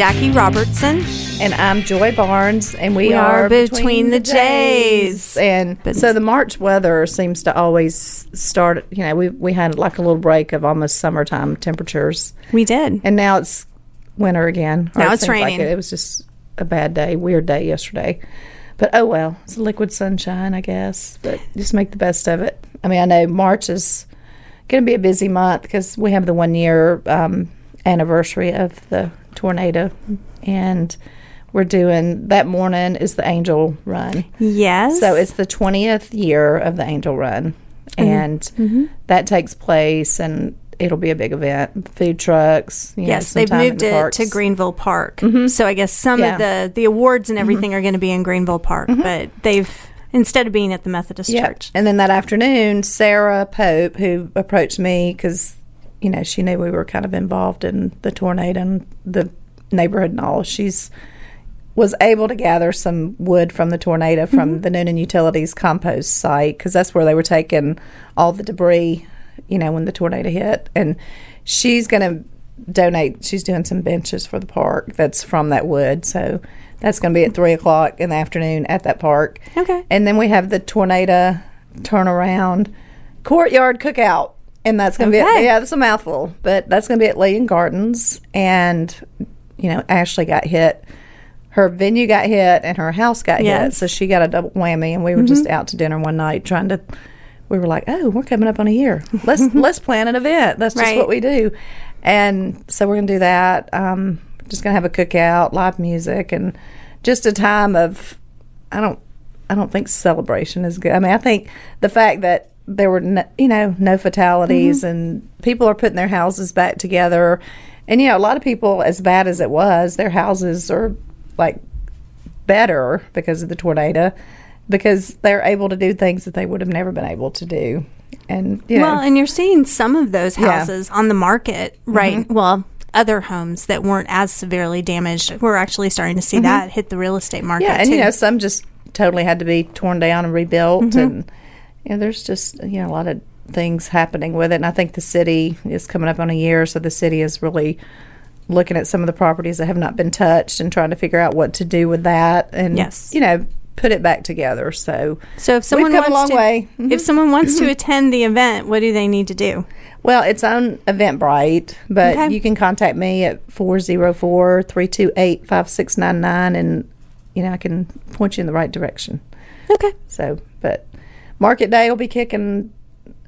Jackie Robertson. And I'm Joy Barnes, and we, We are, are Between the Jays. And But- so the March weather seems to always start. You know, we we had like a little break of almost summertime temperatures, We did. and now it's winter again. Now it it's seems like raining. it. It was just a bad day, weird day yesterday. But oh well, it's liquid sunshine, I guess. But just make the best of it. I mean, I know March is going to be a busy month because we have the one year um, anniversary of the tornado, and we're doing that morning is the Angel Run. Yes. So it's the 20th year of the Angel Run. And Mm-hmm. that takes place, and it'll be a big event. Food trucks. You know, yes, some they've moved the it. Mm-hmm. to Greenville Park. So I guess some Yeah. of the the awards and everything are going to be in Greenville Park, but they've instead of being at the Methodist Yeah. Church. And then that afternoon, Sarah Pope, who approached me because, you know, she knew we were kind of involved in the tornado and the neighborhood and all, she's was able to gather some wood from the tornado from mm-hmm. the Newnan Utilities compost site because that's where they were taking all the debris, you know, when the tornado hit. And she's going to donate, she's doing some benches for the park that's from that wood. So that's going to be at three o'clock in the afternoon at that park. Okay. And then we have the tornado turnaround courtyard cookout. And that's going to be, Okay. at, yeah, that's a mouthful, but that's going to be at Lee and Gardens. And, you know, Ashley got hit. Her venue got hit and her house got hit. So she got a double whammy. And we were just out to dinner one night trying to, we were like, oh, we're coming up on a year. Let's, let's plan an event. That's just Right. what we do. And so we're going to do that. Um, just going to have a cookout, live music, and just a time of, I don't, I don't think celebration is good. I mean, I think the fact that there were, no, you know, no fatalities and people are putting their houses back together. And, you know, a lot of people, as bad as it was, their houses are like better because of the tornado because they're able to do things that they would have never been able to do. And, you know, Well, and you're seeing some of those Yeah. Mm-hmm. houses on the market, right? Well, other homes that weren't as severely damaged. We're actually starting to see that hit the real estate market. Mm-hmm. Yeah, and too. you know, some just totally had to be torn down and rebuilt, Mm-hmm. and know, there's just you know a lot of things happening with it. And I think the city is coming up on a year, so the city is really looking at some of the properties that have not been touched and trying to figure out what to do with that, and Yes. you know, put it back together. So, So if someone come a wants long to, way. Mm-hmm. if someone wants to attend the event, what do they need to do? well, it's on Eventbrite, but Okay. you can contact me at 404 328 5699 and you know, I can point you in the right direction. Okay. So, but Market Day will be kicking.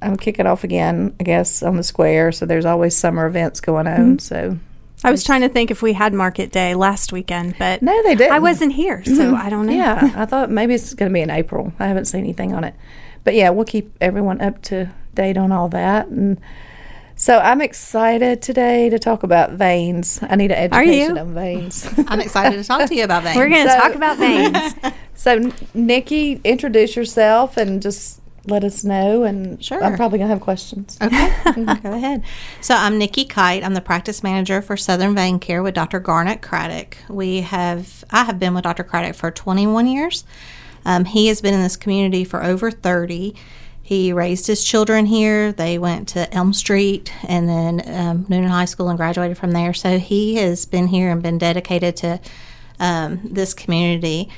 I'm kicking off again, I guess, on the square. So there's always summer events going on. Mm-hmm. So I was trying to think if we had market day last weekend, but no, they didn't. I wasn't here, so mm-hmm. I don't know. Yeah, I thought maybe it's going to be in April. I haven't seen anything on it, but yeah, we'll keep everyone up to date on all that. And so I'm excited today to talk about veins. I need an Are you? education on veins. I'm excited to talk to you about veins. We're going to So- talk about veins. so, Nikki, introduce yourself and just let us know. And Sure. I'm probably going to have questions. Okay, go ahead. So I'm Nikki Kite. I'm the practice manager for Southern Vein Care with Dr. Garnet Craddock. We have I have been with Dr. Craddock for 21 years. Um, he has been in this community for over 30. He raised his children here. They went to Elm Street and then um, Newnan High School and graduated from there. So he has been here and been dedicated to um, this community.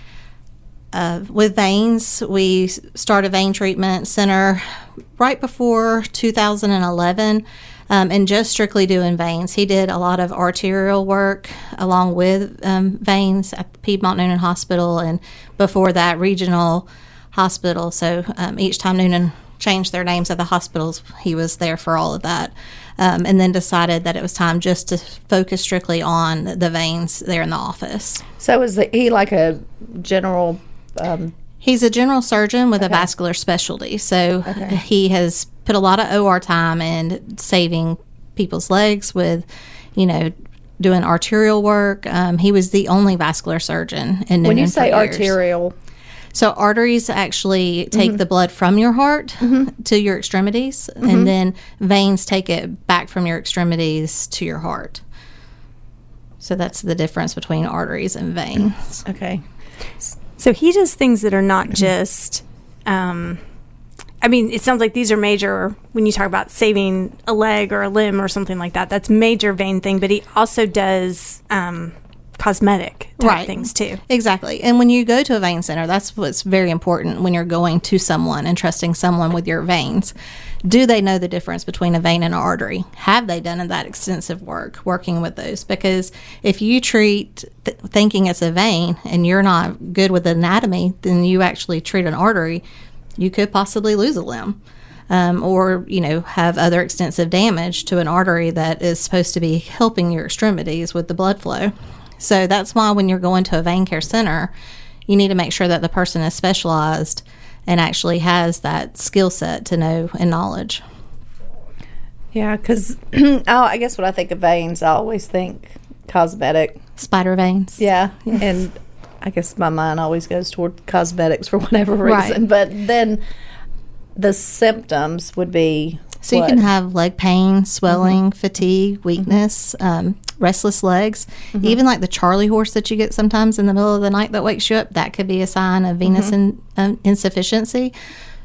Uh, with veins, we started a vein treatment center right before 2011 um, and just strictly doing veins. He did a lot of arterial work along with um, veins at Piedmont Newnan Hospital and before that, regional hospital. So um, each time Newnan changed their names of the hospitals, he was there for all of that. Um, and then decided that it was time just to focus strictly on the veins there in the office. So is the, he like a general? Um, He's a general surgeon with a vascular specialty. So he has put a lot of OR time in saving people's legs with, you know, doing arterial work. Um, he was the only vascular surgeon in when you say arterial, So arteries actually take the blood from your heart to your extremities, and then veins take it back from your extremities to your heart. So that's the difference between arteries and veins. okay. So he does things that are not just. Um, I mean, it sounds like these are major when you talk about saving a leg or a limb or something like that. That's major vein thing, but he also does um, cosmetic type Right. things too. Exactly. And when you go to a vein center, that's what's very important when you're going to someone and trusting someone with your veins. Do they know the difference between a vein and an artery? Have they done that extensive work working with those? Because if you treat th- thinking it's a vein and you're not good with anatomy, then you actually treat an artery, you could possibly lose a limb. Um, or you know have other extensive damage to an artery that is supposed to be helping your extremities with the blood flow. So that's why when you're going to a vein care center, you need to make sure that the person is specialized and actually has that skill set to know and knowledge. Yeah, because oh, I guess when I think of veins, I always think cosmetic. Spider veins. Yeah, and I guess my mind always goes toward cosmetics for whatever Right. reason. But then the symptoms would be So you can have leg pain, swelling, fatigue, weakness, um, restless legs, even like the Charlie horse that you get sometimes in the middle of the night that wakes you up. That could be a sign of venous in, um, insufficiency.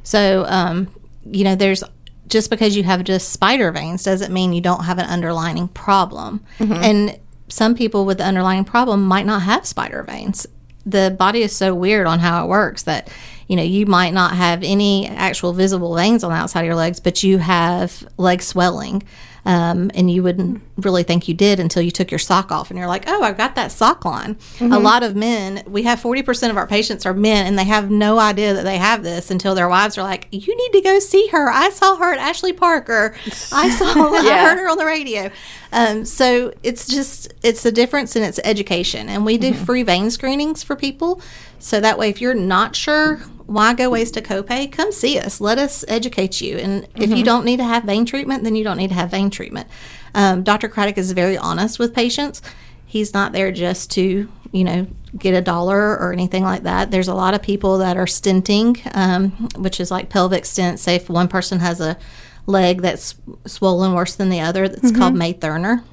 So, um, you know, there's just because you have just spider veins doesn't mean you don't have an underlying problem. And some people with the underlying problem might not have spider veins. The body is so weird on how it works that you know you might not have any actual visible veins on the outside of your legs, but you have leg swelling. Um, and you wouldn't really think you did until you took your sock off and you're like, oh, I've got that sock line. A lot of men, we have 40% of our patients are men and they have no idea that they have this until their wives are like, you need to go see her. I saw her at Ashley Parker. I saw, I Yeah. heard her on the radio. Um, so it's just, it's a difference in its education. And we do free vein screenings for people. So that way, if you're not sure, why go waste a copay? Come see us. Let us educate you. And if you don't need to have vein treatment, then you don't need to have vein treatment. Um, Dr. Craddock is very honest with patients. He's not there just to, you know, get a dollar or anything like that. There's a lot of people that are stenting, um, which is like pelvic stents. Say if one person has a leg that's swollen worse than the other, that's called May Thurner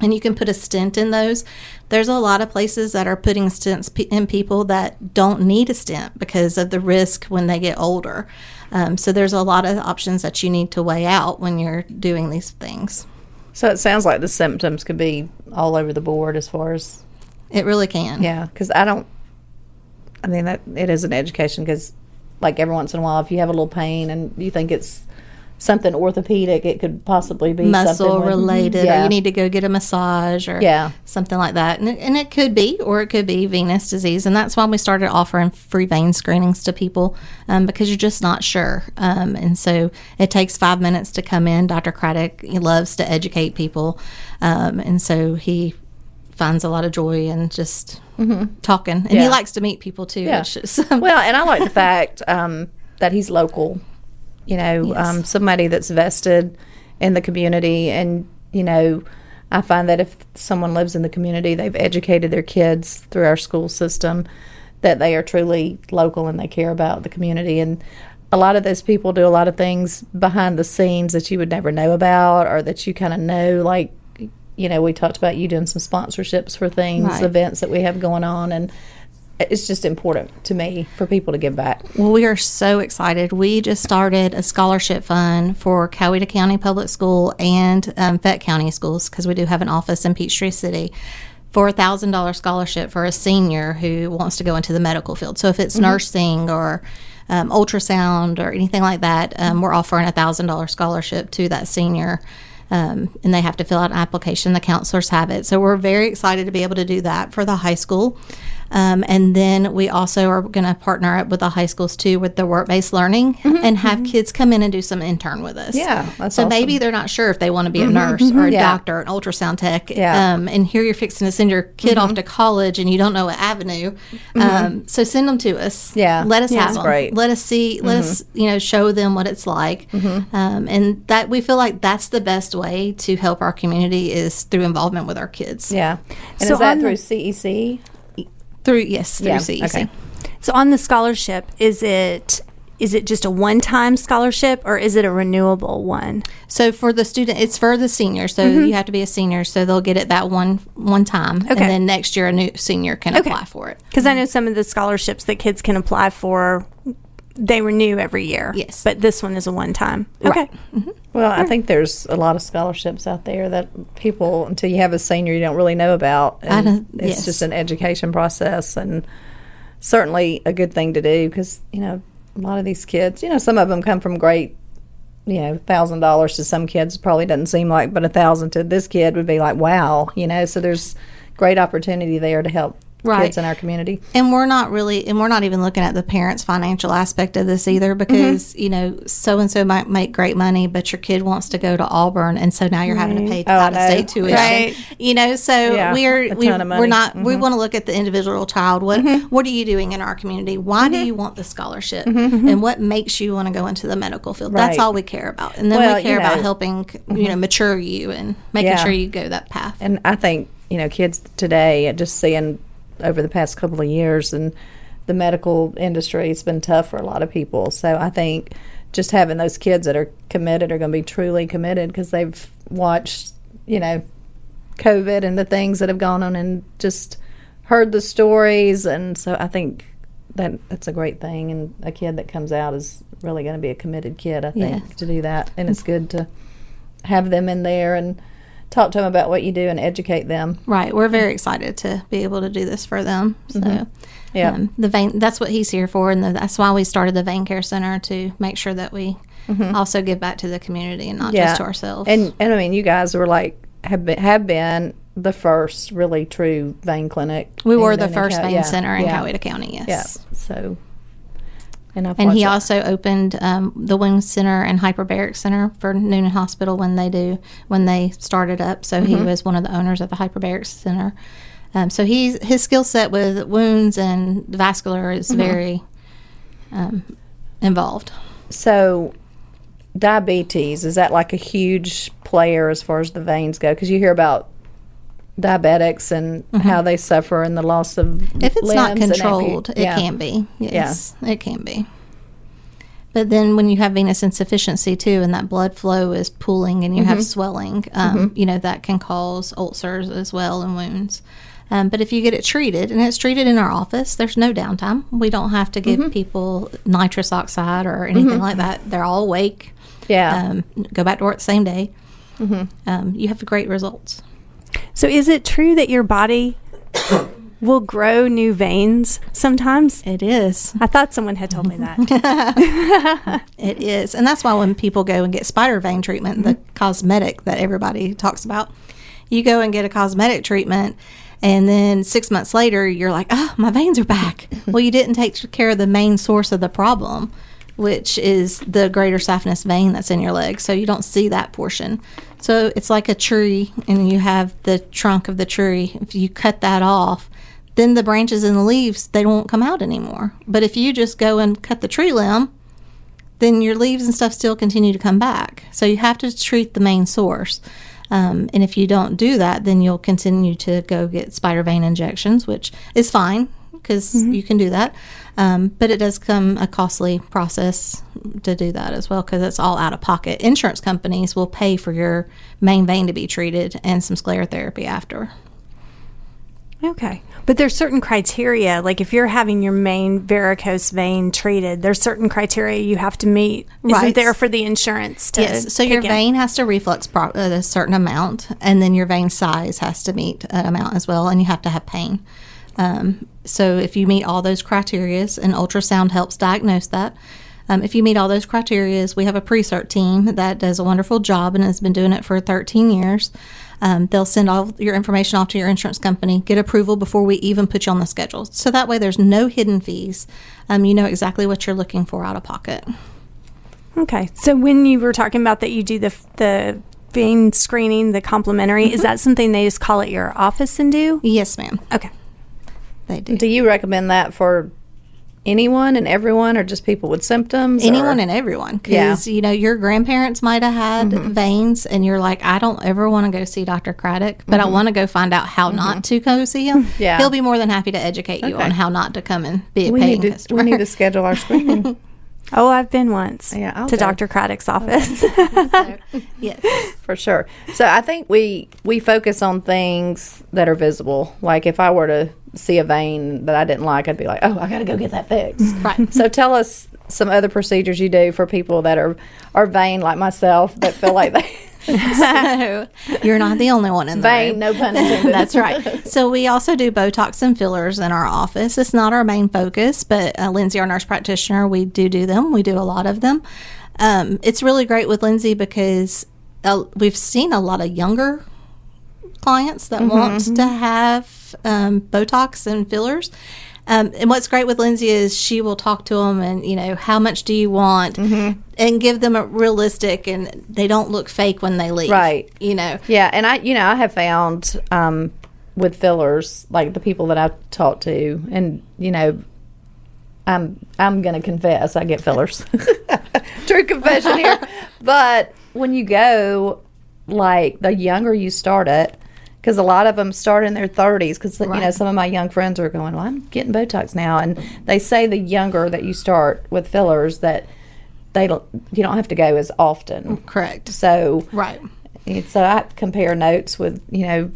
and you can put a stent in those. There's a lot of places that are putting stents in people that don't need a stent because of the risk when they get older. Um, so there's a lot of options that you need to weigh out when you're doing these things. So it sounds like the symptoms could be all over the board as far as It really can. yeah. Because I don't. I mean that it is an education because, like every once in a while, if you have a little pain and you think it's something orthopedic, it could possibly be Muscle related, or you need to go get a massage, or Yeah. something like that. And it, and it could be, or it could be venous disease, and that's why we started offering free vein screenings to people um, because you're just not sure. Um, and so it takes five minutes to come in. Dr. Craddock he loves to educate people, um, and so he finds a lot of joy in just talking, and he Mm-hmm. Likes to meet people too. Yeah. Well, and I like the fact um, that he's local. You know, Yes. um, somebody that's vested in the community, and you know, I find that if someone lives in the community, they've educated their kids through our school system, that they are truly local and they care about the community. And a lot of those people do a lot of things behind the scenes that you would never know about, or that you kind of know, like. You know, we talked about you doing some sponsorships for things, Right. events that we have going on, and it's just important to me for people to give back. Well, we are so excited. We just started a scholarship fund for Coweta County Public School and um, Fayette County Schools because we do have an office in Peachtree City for a thousand dollar scholarship for a senior who wants to go into the medical field. So if it's nursing or um, ultrasound or anything like that, um, we're offering a thousand dollar scholarship to that senior. Um, and they have to fill out an application. The counselors have it. So we're very excited to be able to do that for the high school. Um, and then we also are going to partner up with the high schools too with the work based learning and have kids come in and do some intern with us. Yeah, so maybe awesome. Mm-hmm, they're not sure if they want to be a nurse or a yeah. doctor, an ultrasound tech. Yeah. Um, and here you're fixing to send your kid off to college and you don't know what avenue. Um, so send them to us. Yeah. Let us Yeah. have That's them. great. Let us see. Let us you know show them what it's like. Um, and that we feel like that's the best way to help our community is through involvement with our kids. Yeah. And So is that through CEC? Through yes, through Yeah, CEC. okay. So on the scholarship, is it is it just a one time scholarship or is it a renewable one? So for the student, it's for the senior. So mm-hmm. you have to be a senior, so they'll get it that one one time, Okay. and then next year a new senior can Okay. apply for it. Because I know some of the scholarships that kids can apply for they renew every year. Yes. But this one is a one time. Okay. Mm-hmm. Well, I think there's a lot of scholarships out there that people, until you have a senior, you don't really know about. And don't- it's yes. just an education process and certainly a good thing to do because, you know, a lot of these kids, you know, some of them come from great, you know, thousand dollars to some kids probably doesn't seem like, but a thousand to this kid would be like, wow, you know, so there's great opportunity there to help Right. kids in our community. And we're not really, and we're not even looking at the parents' financial aspect of this either mm-hmm. because, you know, so and so might make great money, but your kid wants to go to Auburn. And so now you're having to pay mm-hmm. Oh, I out of state tuition. Right. You know, so Yeah, we're, we, of we're money. not, we mm-hmm. want to look at the individual child. What, what are you doing in our community? Why do you want the scholarship? And what makes you want to go into the medical field? That's all we care about. And then Well, we care you about know- helping, you know, mature you and making Yeah. sure you go that path. And I think, you know, kids today, just seeing over the past couple of years and the medical industry, it's been tough for a lot of people. So I think just having those kids that are committed are going to be truly committed because they've watched, you know, COVID and the things that have gone on and just heard the stories. And so I think that that's a great thing. And a kid that comes out is really going to be a committed kid, I think, Yes. to do that. And it's good to have them in there and talk to them about what you do and educate them. Right. We're very excited to be able to do this for them. So, Yeah. um, the vein, that's what he's here for. And the, that's why we started the Vein Care Center to make sure that we also give back to the community and not just to ourselves. And and I mean, you guys were like have been have been the first really true vein clinic. we were the first vein yeah, center in yeah, Coweta County. Yes. Yeah. So. And, And he that. also opened um, the Wound Center and Hyperbaric Center for Newnan Hospital when they do when they started up. So he was one of the owners of the Hyperbaric Center. Um, so he's his skill set with wounds and vascular is very um, involved. So, diabetes is that like a huge player as far as the veins go? Because you hear about diabetics and how they suffer and the loss of Mm-hmm. If it's not and ampu- controlled, it yeah. can be. Yes, it can be. But then when you have venous insufficiency too, and that blood flow is pooling and you Mm-hmm. have swelling, um, you know, that can cause ulcers as well and wounds. Um, but if you get it treated, and it's treated in our office, there's no downtime. We don't have to Mm-hmm. give people nitrous oxide or anything like that. They're all awake. Yeah. Um, go back to work the same day. Mm-hmm. Um, you have great results. So is it true that your body will grow new veins sometimes? It is. I thought someone had told me that. It is. And that's why when people go and get spider vein treatment, the mm-hmm. cosmetic that everybody talks about, you go and get a cosmetic treatment. And then six months later, you're like, oh, my veins are back. well, you didn't take care of the main source of the problem, which is the greater saphenous vein that's in your leg. So you don't see that portion. So it's like a tree, and you have the trunk of the tree. If you cut that off, then the branches and the leaves, they won't come out anymore. But if you just go and cut the tree limb, then your leaves and stuff still continue to come back. So you have to treat the main source. Um, and if you don't do that, then you'll continue to go get spider vein injections, which is fine because you can do that. Um, but it does come a costly process to do that as well because it's all out of pocket. Insurance companies will pay for your main vein to be treated and some sclerotherapy after. okay. But there's certain criteria. Like if you're having your main varicose vein treated, there's certain criteria you have to meet. Isn't Right. there for the insurance to Yes. So your kick in? vein has to reflux pro- a certain amount, and then your vein size has to meet an amount as well, and you have to have pain. Um, so if you meet all those criterias, and ultrasound helps diagnose that. Um, if you meet all those criterias, we have a pre-cert team that does a wonderful job and has been doing it for 13 years. Um, they'll send all your information off to your insurance company, get approval before we even put you on the schedule. So that way, there's no hidden fees. Um, you know exactly what you're looking for out of pocket. Okay. So when you were talking about that you do the the vein screening, the complimentary, is that something they just call at your office and do? Yes, ma'am. Okay. They do. Do you recommend that for anyone and everyone, or just people with symptoms? anyone or? and everyone Yeah. because you know your grandparents might have had mm-hmm. veins and you're like i don't ever want to go see dr craddock but i mm-hmm. want to go find out how mm-hmm. not to go see him Yeah. he'll be more than happy to educate you Okay. on how not to come and be a we paying need to customer we need to schedule our screening. Oh, I've been once Yeah, I'll to go. Dr. Craddock's office. yes for sure. So I think we we focus on things that are visible. Like if I were to see a vein that I didn't like, I'd be like, oh, I got to go get that fixed. Right. So tell us some other procedures you do for people that are are vain like myself that feel like they so you're not the only one in the vain. room. No pun intended. That's right. So we also do Botox and fillers in our office. It's not our main focus, but uh, Lindsay, our nurse practitioner, we do do them. We do a lot of them. Um, it's really great with Lindsay because uh, we've seen a lot of younger clients that want to have um, Botox and fillers. Um, and what's great with Lindsay is she will talk to them and, you know, how much do you want? And give them a realistic and they don't look fake when they leave. Right. You know, Yeah, and I, you know, I have found um, with fillers, like the people that I've talked to, and you know, I'm I'm gonna confess, I get fillers. True confession here. But when you go, like the younger you start it, because a lot of them start in their 30s. Because you know, some of my young friends are going, "Well, I'm getting Botox now," and they say the younger that you start with fillers, that they don't you don't have to go as often. correct. So Right. so uh, I compare notes with, you know,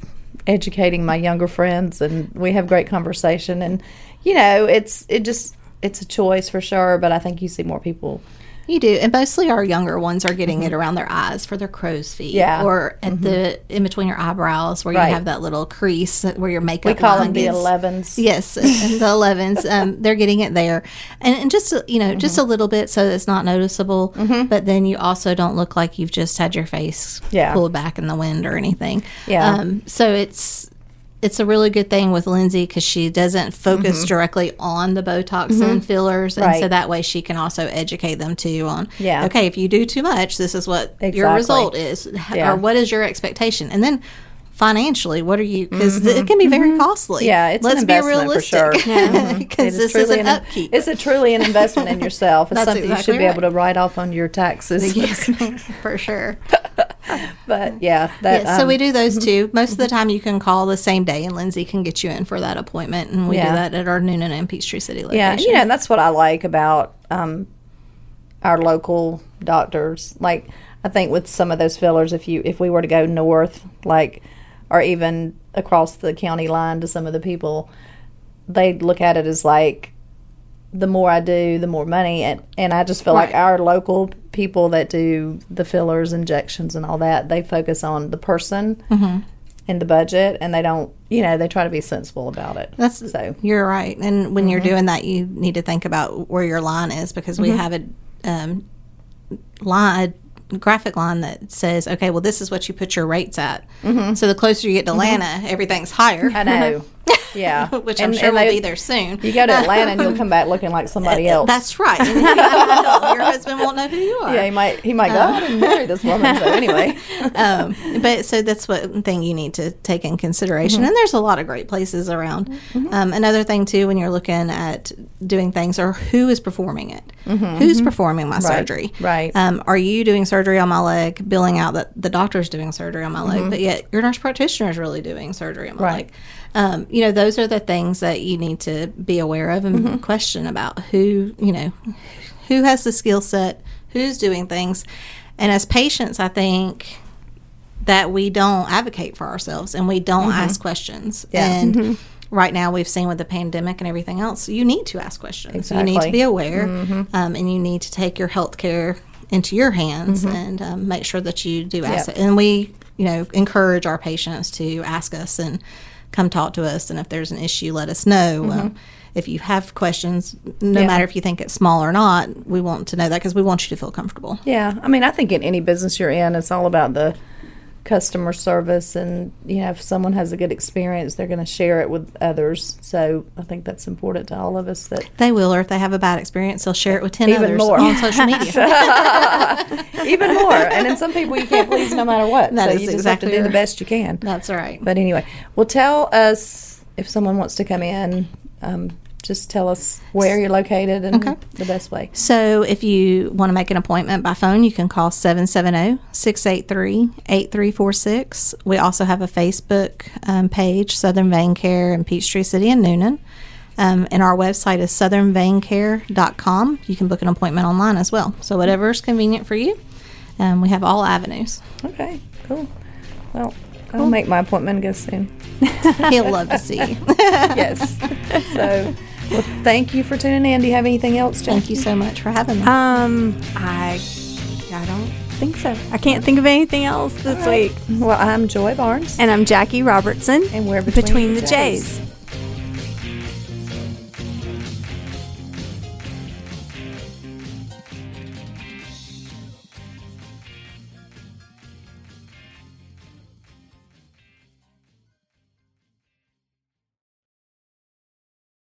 educating my younger friends and we have great conversation and you know, it's it just it's a choice for sure, but I think you see more people You do, and mostly our younger ones are getting it around their eyes for their crow's feet, Mm-hmm. Yeah. or at the in between your eyebrows where Right. you have that little crease where your makeup. we call them the 11s. Yes, and the 11s, um, they're getting it there, and, and just you know, just Mm-hmm. a little bit so it's not noticeable. But then you also don't look like you've just had your face Yeah. pulled back in the wind or anything. Yeah. Um, so it's it's a really good thing with Lindsay because she doesn't focus directly on the Botox and fillers, and so Mm-hmm. That way she can also educate them too on. Yeah. Okay, if you do too much, this is what your result is, Yeah. or what is your expectation, and then. Financially, what are you? Because it can be very costly. Mm-hmm. Yeah, it's let's an be investment realistic. for sure. Mhm. Because It this is truly an an, upkeep. It's a truly an investment in yourself. It's That's something you exactly should be able to write off on your taxes. yes, for sure. but yeah, that Yeah, so um, we do those two. Most of the time, you can call the same day, and Lindsay can get you in for that appointment, and we Yeah. do that at our Newnan and Peachtree City location. Yeah, you know, and that's what I like about um, our local doctors. Like, I think with some of those fillers, if you if we were to go north, like, or even across the county line to some of the people, they'd look at it as like, the more I do, the more money, and and I just feel like our local people that do the fillers, injections, and all that, they focus on the person. And the budget, and they don't, you know, they try to be sensible about it. That's so. Mm-hmm. You're right, and when you're doing that, you need to think about where your line is because we have a um, line, a graphic line that says, okay, well, this is what you put your rates at. So the closer you get to Atlanta, everything's higher. Mm-hmm. I know. Yeah. Which I'm sure and will they- be there soon. You go to Atlanta and you'll come back looking like somebody else. That's right. And your husband won't know who you are. yeah, he might he might go, I didn't marry this woman. So anyway. um, but so that's one thing you need to take in consideration. Mm-hmm. And there's a lot of great places around. Um, another thing too, when you're looking at doing things, or who is performing it? Who's performing my surgery? Mm-hmm. right. Um, are you doing surgery on my leg, billing out that the doctor's doing surgery on my leg, but yet your nurse practitioner is really doing surgery on my Mm-hmm. Right. leg? Um, you know, those are the things that you need to be aware of and Mm-hmm. question about who, you know, who has the skill set, who's doing things. And as patients, I think that we don't advocate for ourselves and we don't ask questions. Mm-hmm. And right now, we've seen with the pandemic and everything else, you need to ask questions. You need to be aware um, and you need to take your health care into your hands and um, make sure that you do ask Yep. it. And we, you know, encourage our patients to ask us and come talk to us. And if there's an issue, let us know. Um, if you have questions, no Yeah. matter if you think it's small or not, we want to know that because we want you to feel comfortable. Yeah. I mean I think in any business you're in, it's all about the customer service and you know, if someone has a good experience they're gonna share it with others. So I think that's important to all of us that They will, or if they have a bad experience, they'll share it with 10 Even others more. on social media. even more. And then some people you can't please no matter what. That so is you just exactly have to do the best you can. That's right. But anyway, well, tell us if someone wants to come in. Um, just tell us where you're located and Okay. the best way. So if you want to make an appointment by phone, you can call oh, 770-683-8346. We also have a Facebook um, page, Southern Vein Care in Peachtree City and Newnan. Um, and our website is southernveincare.com. You can book an appointment online as well. So whatever is convenient for you. Um, we have all avenues. Okay, cool. Well, I'll make my appointment and go soon. He'll love to see you. yes. so, well, thank you for tuning in. Do you have anything else, Jen? Thank you so much for having me. Um, I, I don't think so. I can't think of anything else this week. Well, I'm Joy Barnes. And I'm Jackie Robertson. And we're Between Between the Jays. Jays.